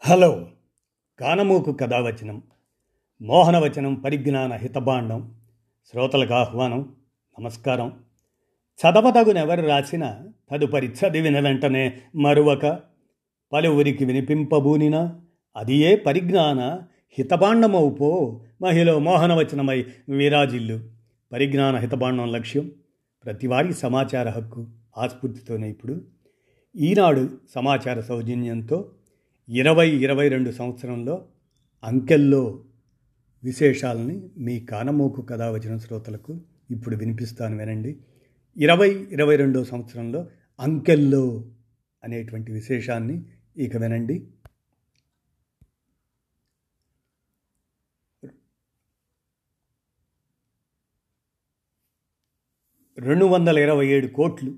Hello కానమూకు కథావచనం మోహనవచనం పరిజ్ఞాన హితబాండం శ్రోతలకు ఆహ్వానం నమస్కారం. చదవదగునెవరు రాసిన తదుపరి చదివిన వెంటనే మరువక పలువురికి వినిపింపబూనినా అది ఏ పరిజ్ఞాన హితబాండమవుపో మహిళ మోహనవచనమై విరాజిల్లు. పరిజ్ఞాన హితబాండం లక్ష్యం ప్రతివారీ సమాచార హక్కు ఆస్ఫూర్తితోనే ఇప్పుడు. ఈనాడు సమాచార సౌజన్యంతో ఇరవై ఇరవై రెండు సంవత్సరంలో అంకెల్లో విశేషాలని మీ కానమోకు కథ వచ్చిన శ్రోతలకు ఇప్పుడు వినిపిస్తాను వినండి. ఇరవై ఇరవై రెండో సంవత్సరంలో అంకెల్లో అనేటువంటి విశేషాన్ని ఇక వినండి. రెండు వందల ఇరవై ఏడు కోట్లు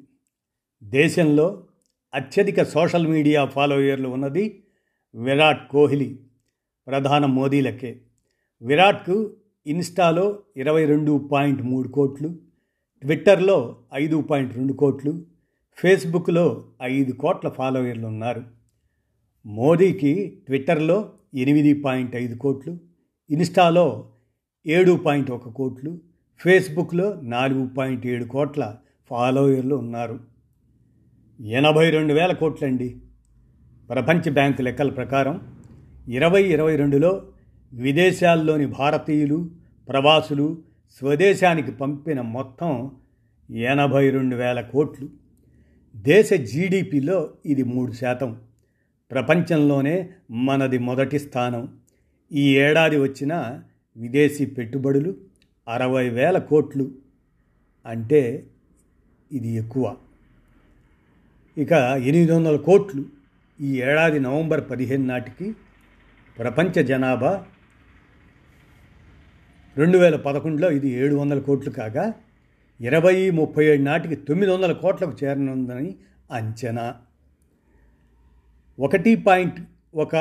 దేశంలో అత్యధిక సోషల్ మీడియా ఫాలోయర్లు ఉన్నది విరాట్ కోహ్లీ ప్రధాన మోదీలకే. విరాట్కు ఇన్స్టాలో ఇరవై రెండు పాయింట్ మూడు కోట్లు ట్విట్టర్లో ఐదు పాయింట్ రెండు కోట్లు ఫేస్బుక్లో ఐదు కోట్ల ఫాలోయర్లు ఉన్నారు మోదీకి ట్విట్టర్లో ఎనిమిది పాయింట్ ఐదు కోట్లు ఇన్స్టాలో ఏడు పాయింట్ ఒక కోట్లు ఫేస్బుక్లో నాలుగు పాయింట్ ఏడు కోట్ల ఫాలోయర్లు ఉన్నారు. ఎనభై రెండు వేల కోట్లండి. ప్రపంచ బ్యాంకు లెక్కల ప్రకారం ఇరవై ఇరవై రెండులో విదేశాల్లోని భారతీయులు ప్రవాసులు స్వదేశానికి పంపిన మొత్తం ఎనభై రెండు వేల కోట్లు. దేశ జీడిపిలో ఇది మూడు శాతం. ప్రపంచంలోనే మనది మొదటి స్థానం. ఈ ఏడాది వచ్చిన విదేశీ పెట్టుబడులు అరవై వేల కోట్లు. అంటే ఇది ఎక్కువ. ఇక ఎనిమిది వందల కోట్లు. ఈ ఏడాది నవంబర్ పదిహేను నాటికి ప్రపంచ జనాభా రెండు వేల పదకొండులో ఇది ఏడు వందల కోట్లు కాగా ఇరవై ముప్పై ఏడు నాటికి తొమ్మిది వందల కోట్లకు చేరనుందని అంచనా. ఒకటి పాయింట్ ఒక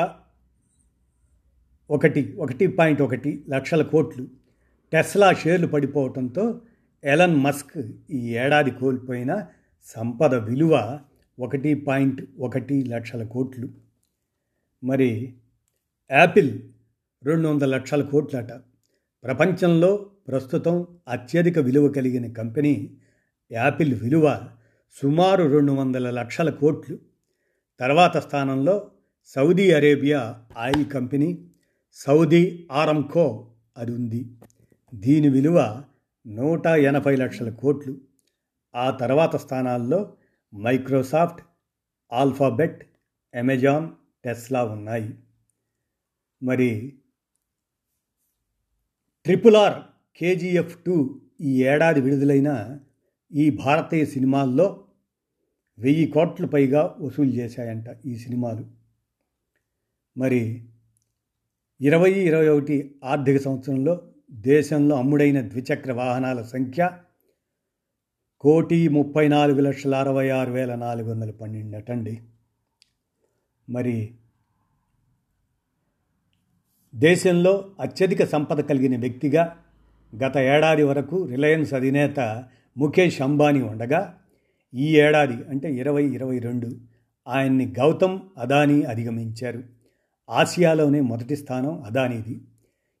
ఒకటి ఒకటి పాయింట్ ఒకటి లక్షల కోట్లు టెస్లా షేర్లు పడిపోవడంతో ఎలన్ మస్క్ ఈ ఏడాది కోల్పోయిన సంపద విలువ ఒకటి పాయింట్ ఒకటి లక్షల కోట్లు. మరి యాపిల్ రెండు వందల లక్షల కోట్లట. ప్రపంచంలో ప్రస్తుతం అత్యధిక విలువ కలిగిన కంపెనీ యాపిల్ విలువ సుమారు రెండు వందల లక్షల కోట్లు. తర్వాత స్థానంలో Saudi Arabia oil company Saudi Aramco అది ఉంది. దీని విలువ నూట ఎనభై లక్షల కోట్లు. ఆ తర్వాత స్థానాల్లో మైక్రోసాఫ్ట్ ఆల్ఫాబెట్ అమెజాన్ టెస్లా ఉన్నాయి. మరి ట్రిపుల్ ఆర్ కేజీఎఫ్ టూ ఈ ఏడాది విడుదలైన ఈ భారతీయ సినిమాల్లో వెయ్యి కోట్ల పైగా వసూలు చేశాయంట ఈ సినిమాలు. మరి ఇరవై ఇరవై ఒకటి ఆర్థిక సంవత్సరంలో దేశంలో అమ్ముడైన ద్విచక్ర వాహనాల సంఖ్య కోటి ముప్పై నాలుగు లక్షల అరవై ఆరు వేల నాలుగు వందల పన్నెండు అటండి మరి దేశంలో అత్యధిక సంపద కలిగిన వ్యక్తిగా గత ఏడాది వరకు రిలయన్స్ అధినేత ముఖేష్ అంబానీ ఉండగా ఈ ఏడాది అంటే ఇరవై ఇరవై రెండు ఆయన్ని గౌతమ్ అదానీ అధిగమించారు. ఆసియాలోనే మొదటి స్థానం అదానీది.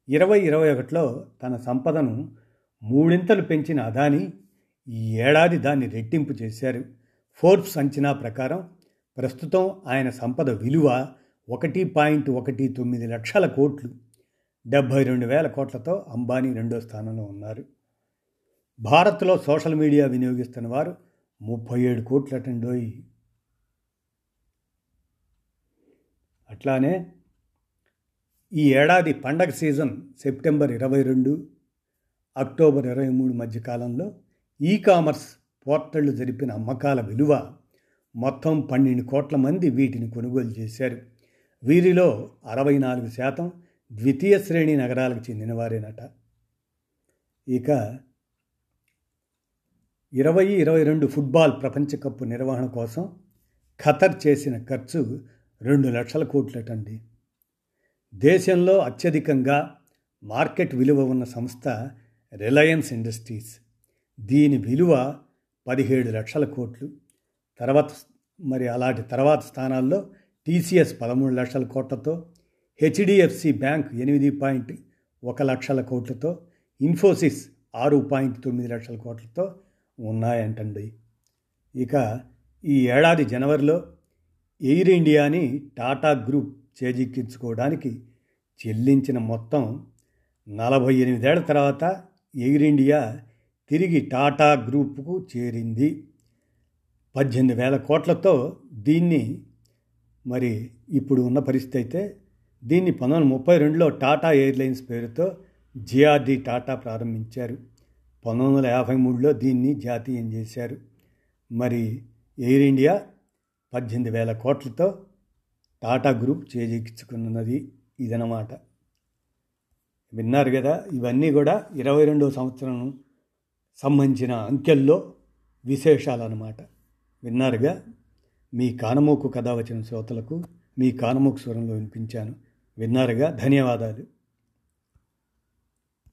ఇరవై ఇరవై ఒకటిలో తన సంపదను మూడింతలు పెంచిన అదానీ ఈ ఏడాది దాన్ని రెట్టింపు చేశారు. ఫోర్బ్స్ అంచనా ప్రకారం ప్రస్తుతం ఆయన సంపద విలువ ఒకటి పాయింట్ ఒకటి తొమ్మిది లక్షల కోట్లు. డెబ్భై రెండు వేల కోట్లతో అంబానీ రెండో స్థానంలో ఉన్నారు. భారత్లో సోషల్ మీడియా వినియోగిస్తున్న వారు ముప్పై ఏడు కోట్ల కోట్లటండోయ్ అట్లానే ఈ ఏడాది పండగ సీజన్ సెప్టెంబర్ ఇరవై రెండు అక్టోబర్ ఇరవై మూడు మధ్య కాలంలో ఈ కామర్స్ పోర్టళ్ళు జరిపిన అమ్మకాల విలువ మొత్తం పన్నెండు కోట్ల మంది వీటిని కొనుగోలు చేశారు. వీరిలో అరవై నాలుగు శాతం ద్వితీయ శ్రేణి నగరాలకు చెందినవారేనట. ఇక ఇరవై ఇరవై రెండు ఫుట్బాల్ ప్రపంచ కప్పు నిర్వహణ కోసం ఖతర్ చేసిన ఖర్చు రెండు లక్షల కోట్లటండి. దేశంలో అత్యధికంగా మార్కెట్ విలువ ఉన్న సంస్థ రిలయన్స్ ఇండస్ట్రీస్. దీని విలువ పదిహేడు లక్షల కోట్లు. తర్వాత మరి అలాంటి తర్వాత స్థానాల్లో టీసీఎస్ పదమూడు లక్షల కోట్లతో హెచ్డిఎఫ్సి బ్యాంక్ ఎనిమిది పాయింట్ ఒక లక్షల కోట్లతో ఇన్ఫోసిస్ ఆరు పాయింట్ తొమ్మిది లక్షల కోట్లతో ఉన్నాయంటండి. ఇక ఈ ఏడాది జనవరిలో ఎయిర్ ఇండియాని టాటా గ్రూప్ చేజిక్కించుకోవడానికి చెల్లించిన మొత్తం నలభై ఎనిమిదేళ్ళ తర్వాత ఎయిర్ ఇండియా తిరిగి టాటా గ్రూప్కు చేరింది. పద్దెనిమిది వేల కోట్లతో దీన్ని మరి ఇప్పుడు ఉన్న పరిస్థితి అయితే దీన్ని పంతొమ్మిది ముప్పై రెండులో టాటా ఎయిర్లైన్స్ పేరుతో జిఆర్డి టాటా ప్రారంభించారు. పంతొమ్మిది వందల యాభై మూడులో దీన్ని జాతీయం చేశారు. మరి ఎయిర్ ఇండియా పద్దెనిమిది వేల కోట్లతో టాటా గ్రూప్ చేజిక్కించుకున్నది ఇదనమాట విన్నారు కదా ఇవన్నీ కూడా ఇరవై రెండవ సంవత్సరం సంబంధించిన అంకెల్లో విశేషాలన్నమాట. విన్నారుగా? మీ కానమోకు కథ వచ్చిన శ్రోతలకు మీ కానమోకు స్వరంలో వినిపించాను. విన్నారుగా? ధన్యవాదాలు.